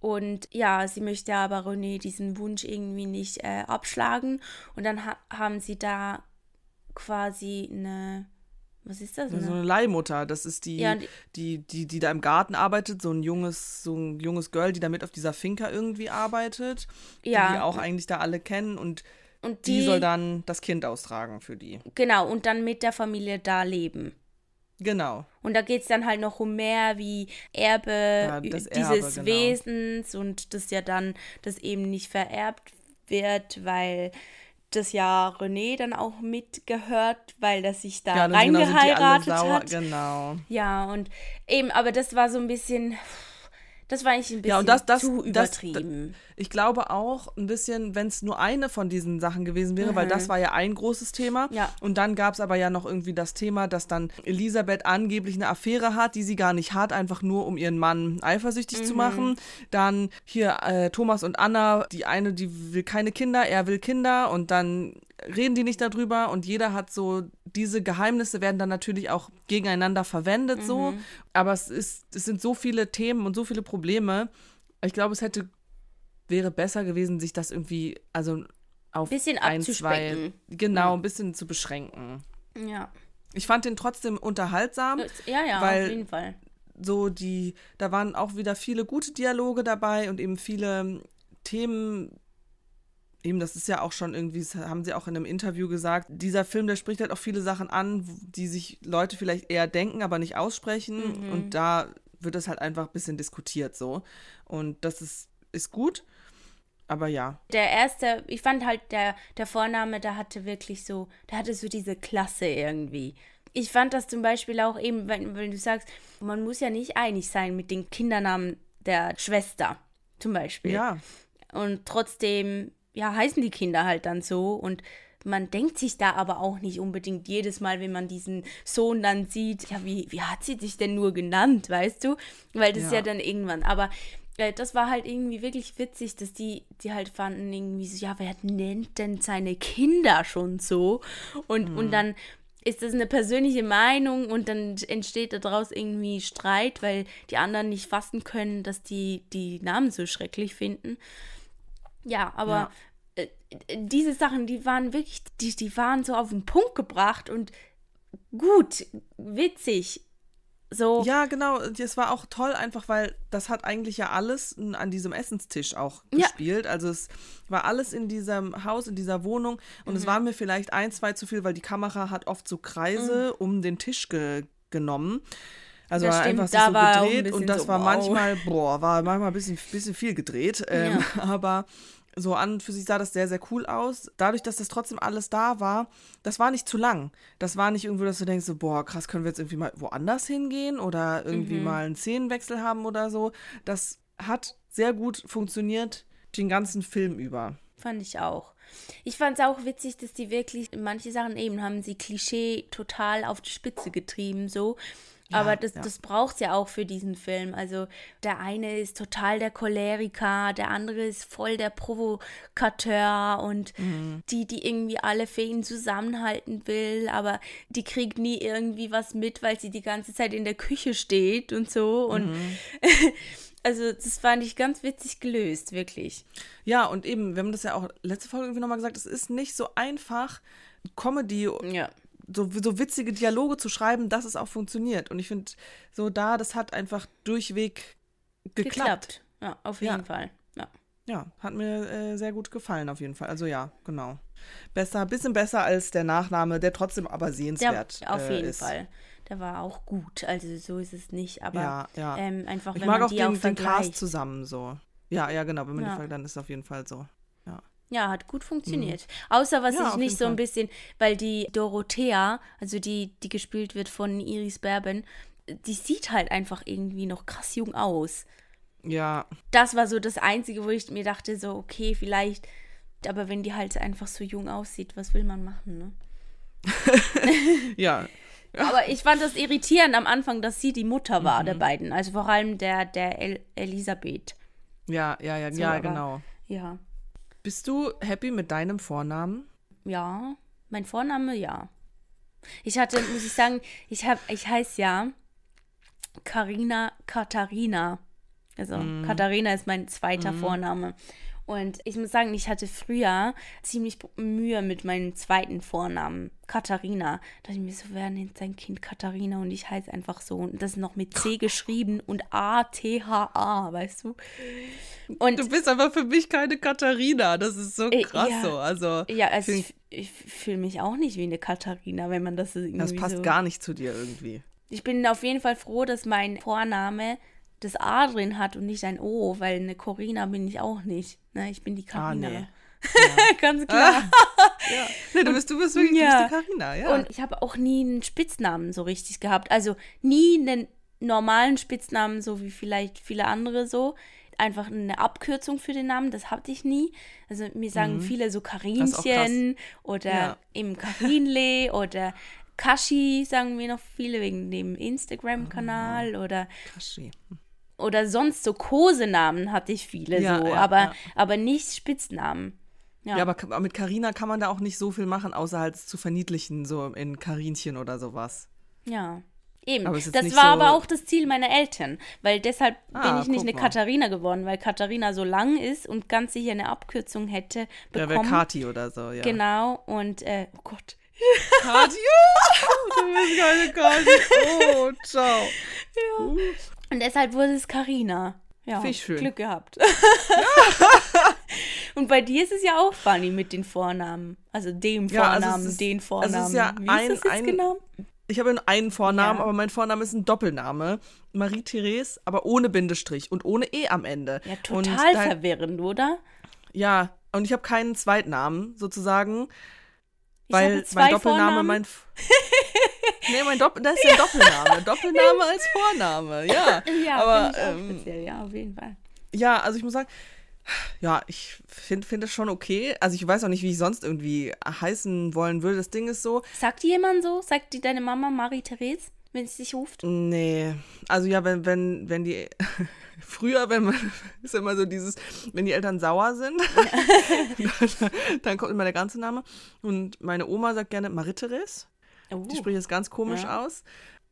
Und ja, sie möchte aber René diesen Wunsch irgendwie nicht äh, abschlagen. Und dann ha haben sie da quasi eine. Was ist das? So eine Leihmutter. Das ist die, ja, die, die, die, die, da im Garten arbeitet, so ein junges, so ein junges Girl, die da mit auf dieser Finca irgendwie arbeitet. Ja. Die wir auch eigentlich da alle kennen. Und und die, die soll dann das Kind austragen für die. Genau, und dann mit der Familie da leben. Genau. Und da geht es dann halt noch um mehr wie Erbe ja, dieses Erbe, genau. Wesens und das ja dann, das eben nicht vererbt wird, weil das ja René dann auch mitgehört, weil er sich da ja, reingeheiratet hat. Genau. Ja, und eben, aber das war so ein bisschen das war eigentlich ein bisschen ja, und das, das, zu übertrieben. Das, ich glaube auch ein bisschen, wenn es nur eine von diesen Sachen gewesen wäre, mhm. weil das mhm. war ja ein großes Thema. Ja. Und dann gab es aber ja noch irgendwie das Thema, dass dann Elisabeth angeblich eine Affäre hat, die sie gar nicht hat, einfach nur um ihren Mann eifersüchtig mhm. zu machen. Dann hier äh, Thomas und Anna, die eine, die will keine Kinder, er will Kinder und dann reden die nicht darüber und jeder hat so, diese Geheimnisse werden dann natürlich auch gegeneinander verwendet, mhm. so. Aber es ist, es sind so viele Themen und so viele Probleme. Ich glaube, es hätte, wäre besser gewesen, sich das irgendwie, also auf bisschen ein, zwei, genau, ein bisschen zu beschränken. Ja. Ich fand den trotzdem unterhaltsam. Ja, ja, weil auf jeden Fall. So die, da waren auch wieder viele gute Dialoge dabei und eben viele Themen, eben, das ist ja auch schon irgendwie, das haben sie auch in einem Interview gesagt, dieser Film, der spricht halt auch viele Sachen an, die sich Leute vielleicht eher denken, aber nicht aussprechen. Mhm. Und da wird es halt einfach ein bisschen diskutiert so. Und das ist, ist gut. Aber ja. Der erste, ich fand halt der, der Vorname, der hatte wirklich so, der hatte so diese Klasse irgendwie. Ich fand das zum Beispiel auch eben, wenn, wenn du sagst, man muss ja nicht einig sein mit den Kindernamen der Schwester, zum Beispiel. Ja. Und trotzdem ja, heißen die Kinder halt dann so und man denkt sich da aber auch nicht unbedingt jedes Mal, wenn man diesen Sohn dann sieht, ja, wie, wie hat sie dich denn nur genannt, weißt du? Weil das ja, ja dann irgendwann, aber äh, das war halt irgendwie wirklich witzig, dass die, die halt fanden irgendwie so, ja, wer nennt denn seine Kinder schon so? Und, mhm. und dann ist das eine persönliche Meinung und dann entsteht daraus irgendwie Streit, weil die anderen nicht fassen können, dass die die Namen so schrecklich finden. Ja, aber ja. Äh, diese Sachen, die waren wirklich, die, die waren so auf den Punkt gebracht und gut, witzig. So. Ja, genau. Es war auch toll, einfach weil das hat eigentlich ja alles an diesem Essenstisch auch gespielt. Ja. Also es war alles in diesem Haus, in dieser Wohnung. Und mhm. es war mir vielleicht ein, zwei zu viel, weil die Kamera hat oft so Kreise mhm. um den Tisch ge genommen. Also das war stimmt, einfach da so war gedreht und das so, war wow. manchmal, boah, war manchmal ein bisschen, bisschen viel gedreht. Ähm, ja. Aber so an für sich sah das sehr, sehr cool aus. Dadurch, dass das trotzdem alles da war, das war nicht zu lang. Das war nicht irgendwo, dass du denkst, so, boah, krass, können wir jetzt irgendwie mal woanders hingehen oder irgendwie mhm. mal einen Szenenwechsel haben oder so. Das hat sehr gut funktioniert den ganzen Film über. Fand ich auch. Ich fand es auch witzig, dass die wirklich, manche Sachen eben haben sie Klischee total auf die Spitze getrieben, so. Ja, Aber das, ja. das braucht es ja auch für diesen Film. Also der eine ist total der Choleriker, der andere ist voll der Provokateur und mhm. die, die irgendwie alle Feen zusammenhalten will, aber die kriegt nie irgendwie was mit, weil sie die ganze Zeit in der Küche steht und so. Und mhm. also das fand ich ganz witzig gelöst, wirklich. Ja, und eben, wir haben das ja auch letzte Folge irgendwie nochmal gesagt, es ist nicht so einfach, Comedy ja so, so witzige Dialoge zu schreiben, dass es auch funktioniert. Und ich finde, so da, das hat einfach durchweg geklappt. geklappt. Ja, auf jeden ja. Fall. Ja. Ja, hat mir äh, sehr gut gefallen, auf jeden Fall. Also ja, genau. Besser, bisschen besser als der Nachname, der trotzdem aber sehenswert der, auf äh, jeden ist. Fall. Der war auch gut. Also so ist es nicht, aber ja, ja. Ähm, einfach, ich wenn mag man auch die den, auch den Cast zusammen so. Ja, ja, genau. Wenn man ja. die dann ist es auf jeden Fall so. Ja, hat gut funktioniert. Mhm. Außer was ja, ich nicht so ein bisschen, weil die Dorothea, also die, die gespielt wird von Iris Berben, die sieht halt einfach irgendwie noch krass jung aus. Ja. Das war so das Einzige, wo ich mir dachte, so, okay, vielleicht, aber wenn die halt einfach so jung aussieht, was will man machen, ne? ja. Aber ich fand das irritierend am Anfang, dass sie die Mutter war mhm. der beiden. Also vor allem der, der El Elisabeth. Ja, ja, ja, so, ja, genau. Ja. Bist du happy mit deinem Vornamen? Ja, mein Vorname ja. Ich hatte, muss ich sagen, ich habe, ich heiße ja Karina Katharina. Also mm. Katharina ist mein zweiter mm. Vorname. Und ich muss sagen, ich hatte früher ziemlich Mühe mit meinem zweiten Vornamen, Katharina. Da dachte ich mir so, wer nennt sein Kind Katharina? Und ich heiße einfach so. Und das ist noch mit C geschrieben und A-T-H-A, weißt du? Und du bist aber für mich keine Katharina. Das ist so äh, krass ja, so. Also, ja, also ich, ich fühle mich auch nicht wie eine Katharina, wenn man das irgendwie Das passt so gar nicht zu dir irgendwie. Ich bin auf jeden Fall froh, dass mein Vorname das A drin hat und nicht ein O, weil eine Corina bin ich auch nicht. Ne? Ich bin die Carina. Ah, nee. Ja. Ganz klar. ja. Nee, du bist, du bist wirklich Ja. die Carina, ja. Und ich habe auch nie einen Spitznamen so richtig gehabt. Also nie einen normalen Spitznamen, so wie vielleicht viele andere so. Einfach eine Abkürzung für den Namen, das hatte ich nie. Also mir sagen viele so Karinchen oder Ja. eben Karinle oder Kashi, sagen mir noch viele wegen dem Instagram-Kanal oder Kaschi. Oder sonst so Kosenamen hatte ich viele Ja, so, ja, aber, ja. aber nicht Spitznamen. Ja, aber mit Carina kann man da auch nicht so viel machen, außer halt zu verniedlichen, so in Karinchen oder sowas. Ja. Eben. Das war so- aber auch das Ziel meiner Eltern, weil deshalb bin Ah, ich nicht eine mal. Katharina geworden, weil Katharina so lang ist und ganz sicher eine Abkürzung hätte Ja, wäre bekommen. Kati oder so, ja. Genau, und äh, oh Gott. Kati? du bist keine Kati. Oh, ciao. Und deshalb wurde es Karina. Ja, Find ich schön. Glück gehabt. und bei dir ist es ja auch funny mit den Vornamen. Also dem Ja, also Vornamen, ist- den es ist Vornamen. ja Wie ein- ist das jetzt ein- genau? Ich habe nur einen Vornamen, Ja. aber mein Vorname ist ein Doppelname. Marie-Therese, aber ohne Bindestrich und ohne E am Ende. Ja, total da- verwirrend, oder? Ja, und ich habe keinen Zweitnamen sozusagen, Ich weil mein Doppelname Vornamen. mein. Nee, mein Doppel, das ist ja ein Doppelname. Doppelname als Vorname, ja. Ja, aber ich auch ähm, speziell, ja, auf jeden Fall. ja, also ich muss sagen, ja, ich finde find es schon okay. Also ich weiß auch nicht, wie ich sonst irgendwie heißen wollen würde. Das Ding ist so, Sagt dir jemand so? Sagt dir deine Mama Marie-Therese, wenn sie dich ruft? Nee, also ja, wenn, wenn, wenn die, früher, wenn man, ist immer so dieses, wenn die Eltern sauer sind, dann, dann kommt immer der ganze Name. Und meine Oma sagt gerne Marie-Therese. Oh. Die spricht es ganz komisch Ja. aus.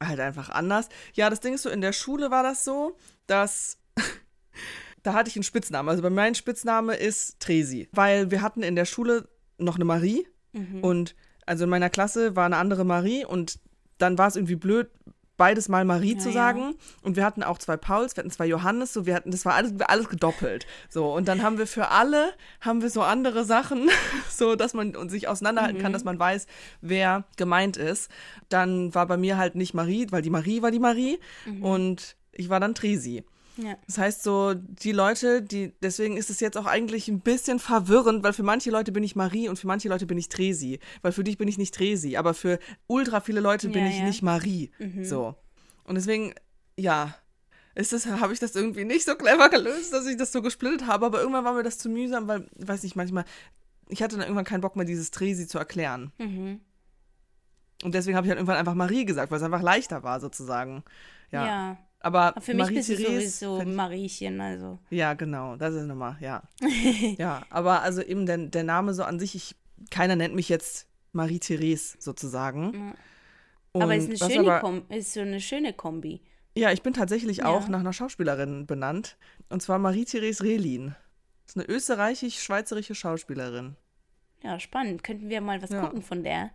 Halt einfach anders. Ja, das Ding ist so, in der Schule war das so, dass da hatte ich einen Spitznamen. Also bei meinem Spitzname ist Tresi, weil wir hatten in der Schule noch eine Marie Mhm. und also in meiner Klasse war eine andere Marie und dann war es irgendwie blöd, beides mal Marie zu Ja, sagen. Und wir hatten auch zwei Pauls, wir hatten zwei Johannes, so wir hatten, das war alles, alles gedoppelt. So, und dann haben wir für alle, haben wir so andere Sachen, so dass man und sich auseinanderhalten Mhm. kann, dass man weiß, wer gemeint ist. Dann war bei mir halt nicht Marie, weil die Marie war die Marie Mhm. und ich war dann Tresi. Ja. Das heißt so, die Leute, die, deswegen ist es jetzt auch eigentlich ein bisschen verwirrend, weil für manche Leute bin ich Marie und für manche Leute bin ich Tresi. Weil für dich bin ich nicht Tresi, aber für ultra viele Leute bin Ja, ich ja. nicht Marie. So. Und deswegen, ja, ist das, habe ich das irgendwie nicht so clever gelöst, dass ich das so gesplittet habe, aber irgendwann war mir das zu mühsam, weil, weiß nicht, manchmal, ich hatte dann irgendwann keinen Bock mehr, dieses Tresi zu erklären. Mhm. Und deswegen habe ich dann irgendwann einfach Marie gesagt, weil es einfach leichter war, sozusagen. Ja. Ja. Aber Aber für mich bist du sowieso ich- Mariechen, also. Ja, genau, das ist nochmal, ja. ja, aber also eben der, der Name so an sich, ich, keiner nennt mich jetzt Marie-Therese sozusagen. Und aber ist eine was schöne aber- Kom ist so eine schöne Kombi. Ja, ich bin tatsächlich Ja. auch nach einer Schauspielerin benannt. Und zwar Marie-Therese Rehlin. Das ist eine österreichisch-schweizerische Schauspielerin. Ja, spannend. Könnten wir mal was Ja. gucken von der.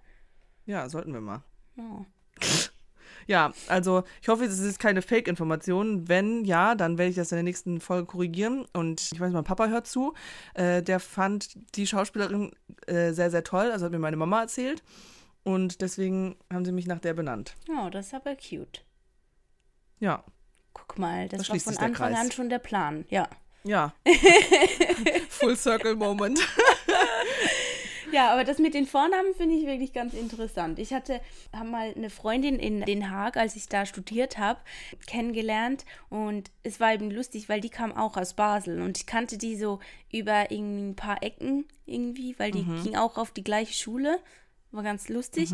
Ja, sollten wir mal. Oh. Ja, also ich hoffe, es ist keine Fake-Information. Wenn ja, dann werde ich das in der nächsten Folge korrigieren. Und ich weiß, mein Papa hört zu. Äh, der fand die Schauspielerin äh, sehr, sehr toll. Also hat mir meine Mama erzählt. Und deswegen haben sie mich nach der benannt. oh, das ist aber cute. Ja, Guck mal, das Da war von Anfang an schon der Plan. Ja. ja. Full Circle Moment. Ja, aber das mit den Vornamen finde ich wirklich ganz interessant. Ich hatte mal eine Freundin in Den Haag, als ich da studiert habe, kennengelernt und es war eben lustig, weil die kam auch aus Basel und ich kannte die so über irgendwie ein paar Ecken irgendwie, weil die ging auch auf die gleiche Schule. War ganz lustig.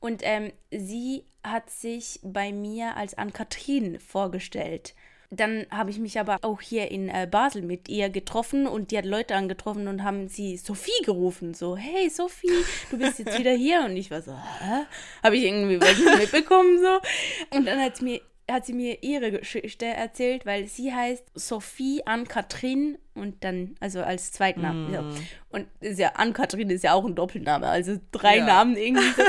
Und ähm, sie hat sich bei mir als Ann-Kathrin vorgestellt. Dann habe ich mich aber auch hier in äh, Basel mit ihr getroffen und die hat Leute angetroffen und haben sie Sophie gerufen. So, hey Sophie, du bist jetzt wieder hier. Und ich war so, hä? Habe ich irgendwie was mitbekommen so. Und dann hat, mir, hat sie mir ihre Geschichte erzählt, weil sie heißt Sophie Ann-Kathrin und dann, also als Zweitnamen. Ja. Und ist ja, Ann-Kathrin ist ja auch ein Doppelname, also drei Ja. Namen irgendwie so.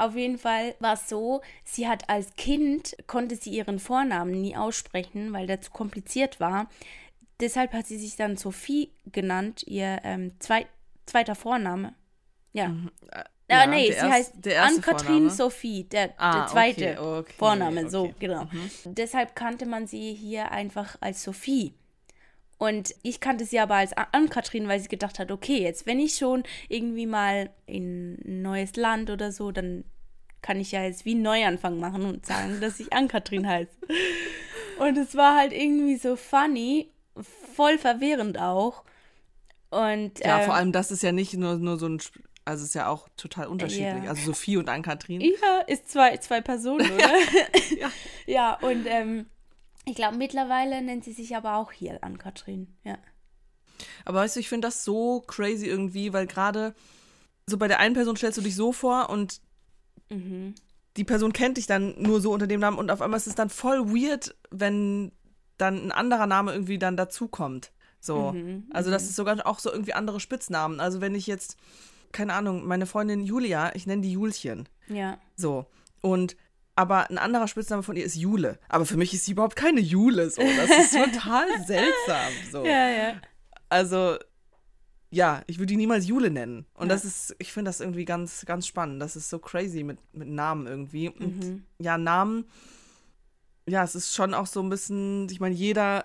Auf jeden Fall war es so, sie hat als Kind, konnte sie ihren Vornamen nie aussprechen, weil der zu kompliziert war. Deshalb hat sie sich dann Sophie genannt, ihr ähm, zweit, zweiter Vorname. Ja. Äh, Ja, nee, der sie heißt erste Ann-Kathrin Vorname. Sophie, der, Ah, der zweite okay, okay, Vorname, so, okay. Mhm. genau. Deshalb kannte man sie hier einfach als Sophie. Und ich kannte sie aber als Ann-Kathrin, weil sie gedacht hat, okay, jetzt wenn ich schon irgendwie mal in ein neues Land oder so, dann kann ich ja jetzt wie einen Neuanfang machen und sagen, dass ich Ann-Kathrin heiße. Und es war halt irgendwie so funny, voll verwirrend auch. Und, ja, ähm, vor allem, das ist ja nicht nur, nur so ein, also es ist ja auch total unterschiedlich. Ja. Also Sophie und Ann-Kathrin. Ja, ist zwei, zwei Personen, oder? Ja. ja, und ähm, ich glaube, mittlerweile nennt sie sich aber auch hier Ann-Kathrin. Ja. Aber weißt du, ich finde das so crazy irgendwie, weil gerade so bei der einen Person stellst du dich so vor und Mhm. die Person kennt dich dann nur so unter dem Namen und auf einmal ist es dann voll weird, wenn dann ein anderer Name irgendwie dann dazukommt. So. Mhm, also das ist sogar auch so irgendwie andere Spitznamen. Also wenn ich jetzt, keine Ahnung, meine Freundin Julia, ich nenne die Julchen. Ja. So. Und aber ein anderer Spitzname von ihr ist Jule. Aber für mich ist sie überhaupt keine Jule. So. Das ist total seltsam. So. Ja, ja. Also, ja, ich würde die niemals Jule nennen. Und Ja. das ist, ich finde das irgendwie ganz, ganz spannend. Das ist so crazy mit, mit Namen irgendwie. Und Mhm. ja, Namen, ja, es ist schon auch so ein bisschen, ich meine, jeder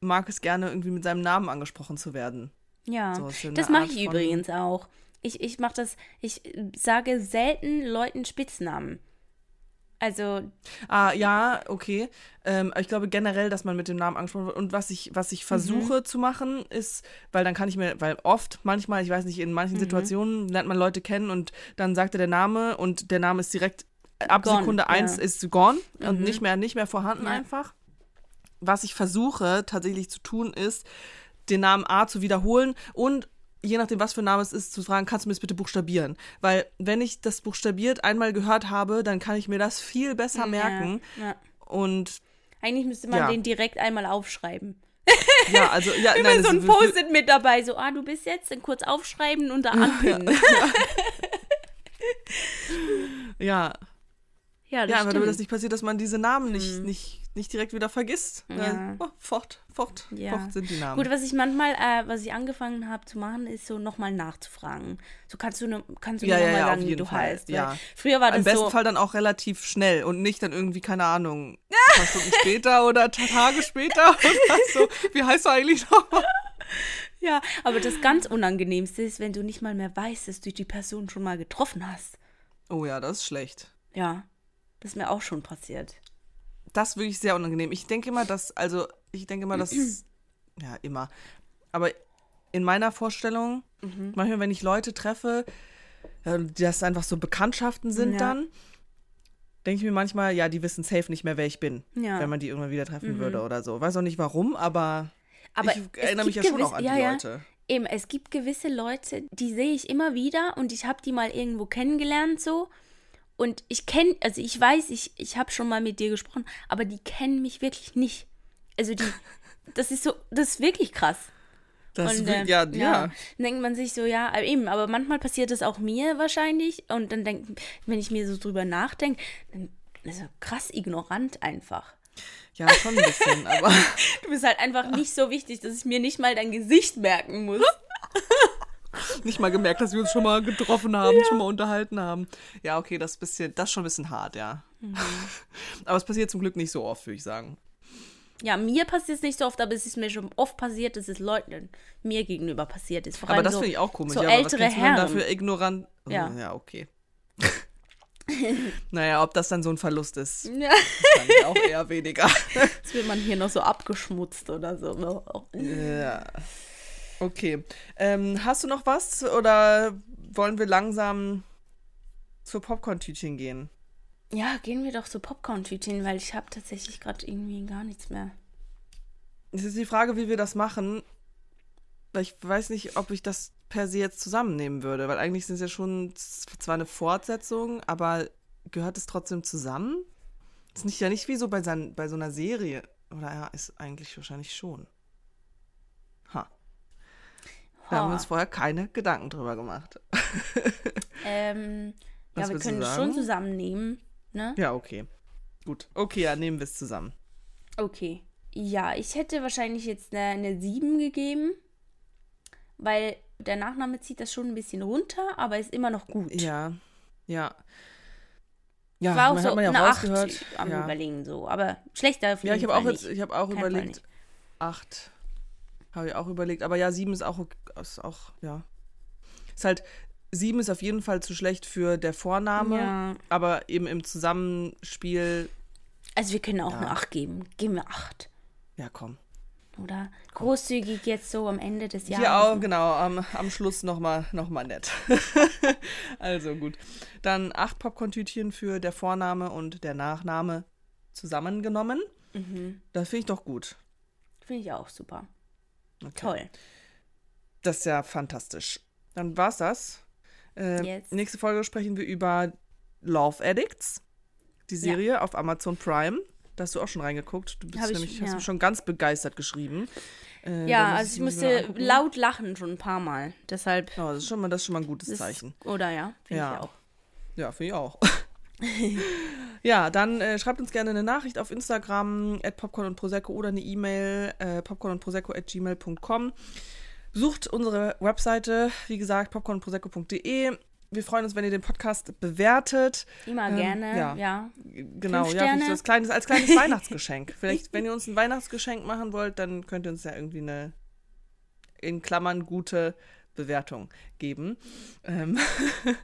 mag es gerne, irgendwie mit seinem Namen angesprochen zu werden. Ja, So, das mache ich übrigens auch. Ich, ich mache das, ich sage selten Leuten Spitznamen. Also, Ah, ja, okay. Ähm, ich glaube generell, dass man mit dem Namen angesprochen wird. Und was ich, was ich versuche zu machen, ist, weil dann kann ich mir, weil oft, manchmal, ich weiß nicht, in manchen Situationen lernt man Leute kennen und dann sagt er der Name und der Name ist direkt ab Gone, Sekunde eins ja. ist gone und nicht mehr, nicht mehr vorhanden Ja. einfach. Was ich versuche tatsächlich zu tun, ist, den Namen A zu wiederholen und je nachdem, was für ein Name es ist, zu fragen, kannst du mir das bitte buchstabieren? Weil wenn ich das buchstabiert einmal gehört habe, dann kann ich mir das viel besser merken. Ja, ja. Und Eigentlich müsste man Ja. den direkt einmal aufschreiben. ja, also ja, Immer nein, so ein Post-it mit dabei, so, ah, du bist jetzt, dann kurz aufschreiben und da anpinnen. ja, Ja, das ja, aber damit das nicht passiert, dass man diese Namen nicht, nicht, nicht direkt wieder vergisst. Ja. Oh, fort, fort, Ja. fort sind die Namen. Gut, was ich manchmal, äh, was ich angefangen habe zu machen, ist so nochmal nachzufragen. So kannst du, ne, kannst du Ja, nochmal ja, sagen, wie du Fall, heißt. ja. Früher war Im das besten so, Fall dann auch relativ schnell und nicht dann irgendwie, keine Ahnung, ein paar Stunden später oder ta- Tage später oder so. Wie heißt du eigentlich noch? ja, aber das ganz Unangenehmste ist, wenn du nicht mal mehr weißt, dass du die Person schon mal getroffen hast. Oh ja, das ist schlecht. Ja, das ist mir auch schon passiert. Das wirklich sehr unangenehm. Ich denke immer, dass, also, ich denke immer, dass, ja, immer. Aber in meiner Vorstellung, Mhm. manchmal, wenn ich Leute treffe, äh, die das einfach so Bekanntschaften sind Ja. dann, denke ich mir manchmal, ja, die wissen safe nicht mehr, wer ich bin, Ja. Mhm. wenn man die irgendwann wieder treffen würde oder so. Weiß auch nicht warum, aber, Aber ich erinnere mich ja schon auch an ja, die. Leute. Eben, es gibt gewisse Leute, die sehe ich immer wieder und ich habe die mal irgendwo kennengelernt so. Und ich kenne, also ich weiß, ich, ich habe schon mal mit dir gesprochen, aber die kennen mich wirklich nicht. Also die, das ist so, das ist wirklich krass. Das Und, will, äh, ja, ja. Dann denkt man sich so, ja, eben, aber manchmal passiert das auch mir wahrscheinlich. Und dann denkt, wenn ich mir so drüber nachdenke, dann ist er krass ignorant einfach. Ja, schon ein bisschen, aber Du bist halt einfach nicht so wichtig, dass ich mir nicht mal dein Gesicht merken muss. nicht mal gemerkt, dass wir uns schon mal getroffen haben, schon mal unterhalten haben. Ja, okay, das ist, bisschen, das ist schon ein bisschen hart, ja. Mhm. Aber es passiert zum Glück nicht so oft, würde ich sagen. Ja, mir passiert es nicht so oft, aber es ist mir schon oft passiert, dass es Leuten mir gegenüber passiert ist. Vor Aber das so, finde ich auch komisch. So ja, aber was ältere denn Herren. dafür ignorant? Ja. ja, okay. naja, ob das dann so ein Verlust ist, Ja, wahrscheinlich auch eher weniger. jetzt wird man hier noch so abgeschmutzt oder so. ja. Okay. Ähm, hast du noch was oder wollen wir langsam zur Popcorn-Tütchen gehen? Ja, gehen wir doch zu Popcorn-Tütchen, weil ich habe tatsächlich gerade irgendwie gar nichts mehr. Es ist die Frage, wie wir das machen. Ich weiß nicht, ob ich das per se jetzt zusammennehmen würde, weil eigentlich sind es ja schon zwar eine Fortsetzung, aber gehört es trotzdem zusammen? Ist nicht ja nicht wie so bei, sein, bei so einer Serie. Oder ja, ist eigentlich wahrscheinlich schon. Wir oh. haben uns vorher keine Gedanken drüber gemacht. ähm, ja, wir können es schon zusammennehmen, ne? Ja, okay. Gut. Okay, ja, nehmen wir es zusammen. Okay. Ja, ich hätte wahrscheinlich jetzt eine, 7 gegeben, weil der Nachname zieht das schon ein bisschen runter, aber ist immer noch gut. Ja, ja. Ja, war auch so hat man ja eine 8 am ja. Überlegen so, aber schlechter auf jeden Ja, ich habe auch, jetzt, ich hab auch überlegt, 8 habe ich auch überlegt. Aber ja, sieben ist auch, ist auch, ja. Ist halt, sieben ist auf jeden Fall zu schlecht für der Vorname. Ja. Aber eben im Zusammenspiel, Also wir können auch eine 8 geben. Geben wir 8. ja komm. Oder großzügig jetzt so am Ende des Jahres. Ja, auch, genau, am, am Schluss nochmal noch mal nett. also gut. Dann acht Popcorn-Tütchen für der Vorname und der Nachname zusammengenommen. Mhm. Das finde ich doch gut. Finde ich auch super. Okay. Toll. Das ist ja fantastisch. Dann war's das. Äh, Jetzt. Nächste Folge sprechen wir über Love Addicts, die Serie auf Amazon Prime. Da hast du auch schon reingeguckt. Du bist Hab ich, nämlich, hast ja. mir schon ganz begeistert geschrieben. Äh, Ja, also ich musste laut lachen schon ein paar Mal. Deshalb. Ja, das ist schon mal, das ist schon mal ein gutes Zeichen. Oder ja, finde Ja. ich auch. Ja, finde ich auch. ja, dann äh, schreibt uns gerne eine Nachricht auf Instagram, at Popcorn und Prosecco oder eine E-Mail, äh, popcorn und Prosecco at gmail.com. Besucht unsere Webseite, wie gesagt, popcornprosecco.de. Wir freuen uns, wenn ihr den Podcast bewertet. Immer Ähm, gerne, ja. ja. Genau, Fünf ja, so als kleines, als kleines Weihnachtsgeschenk. Vielleicht, wenn ihr uns ein Weihnachtsgeschenk machen wollt, dann könnt ihr uns ja irgendwie eine, in Klammern, gute Bewertung geben. Ähm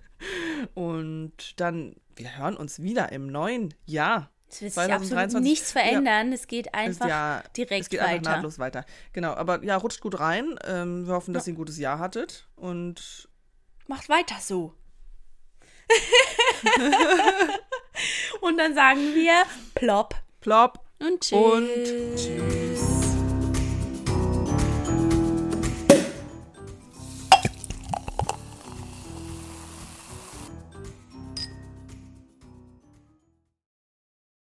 und dann, wir hören uns wieder im neuen Jahr. Es wird sich absolut 2023. nichts verändern. Es geht einfach ja, direkt es geht weiter. einfach nahtlos weiter. Genau, aber ja, rutscht gut rein. Ähm, wir hoffen, dass ihr ein gutes Jahr hattet. Und Macht weiter so. Und dann sagen wir plopp plopp und tschüss. und tschüss.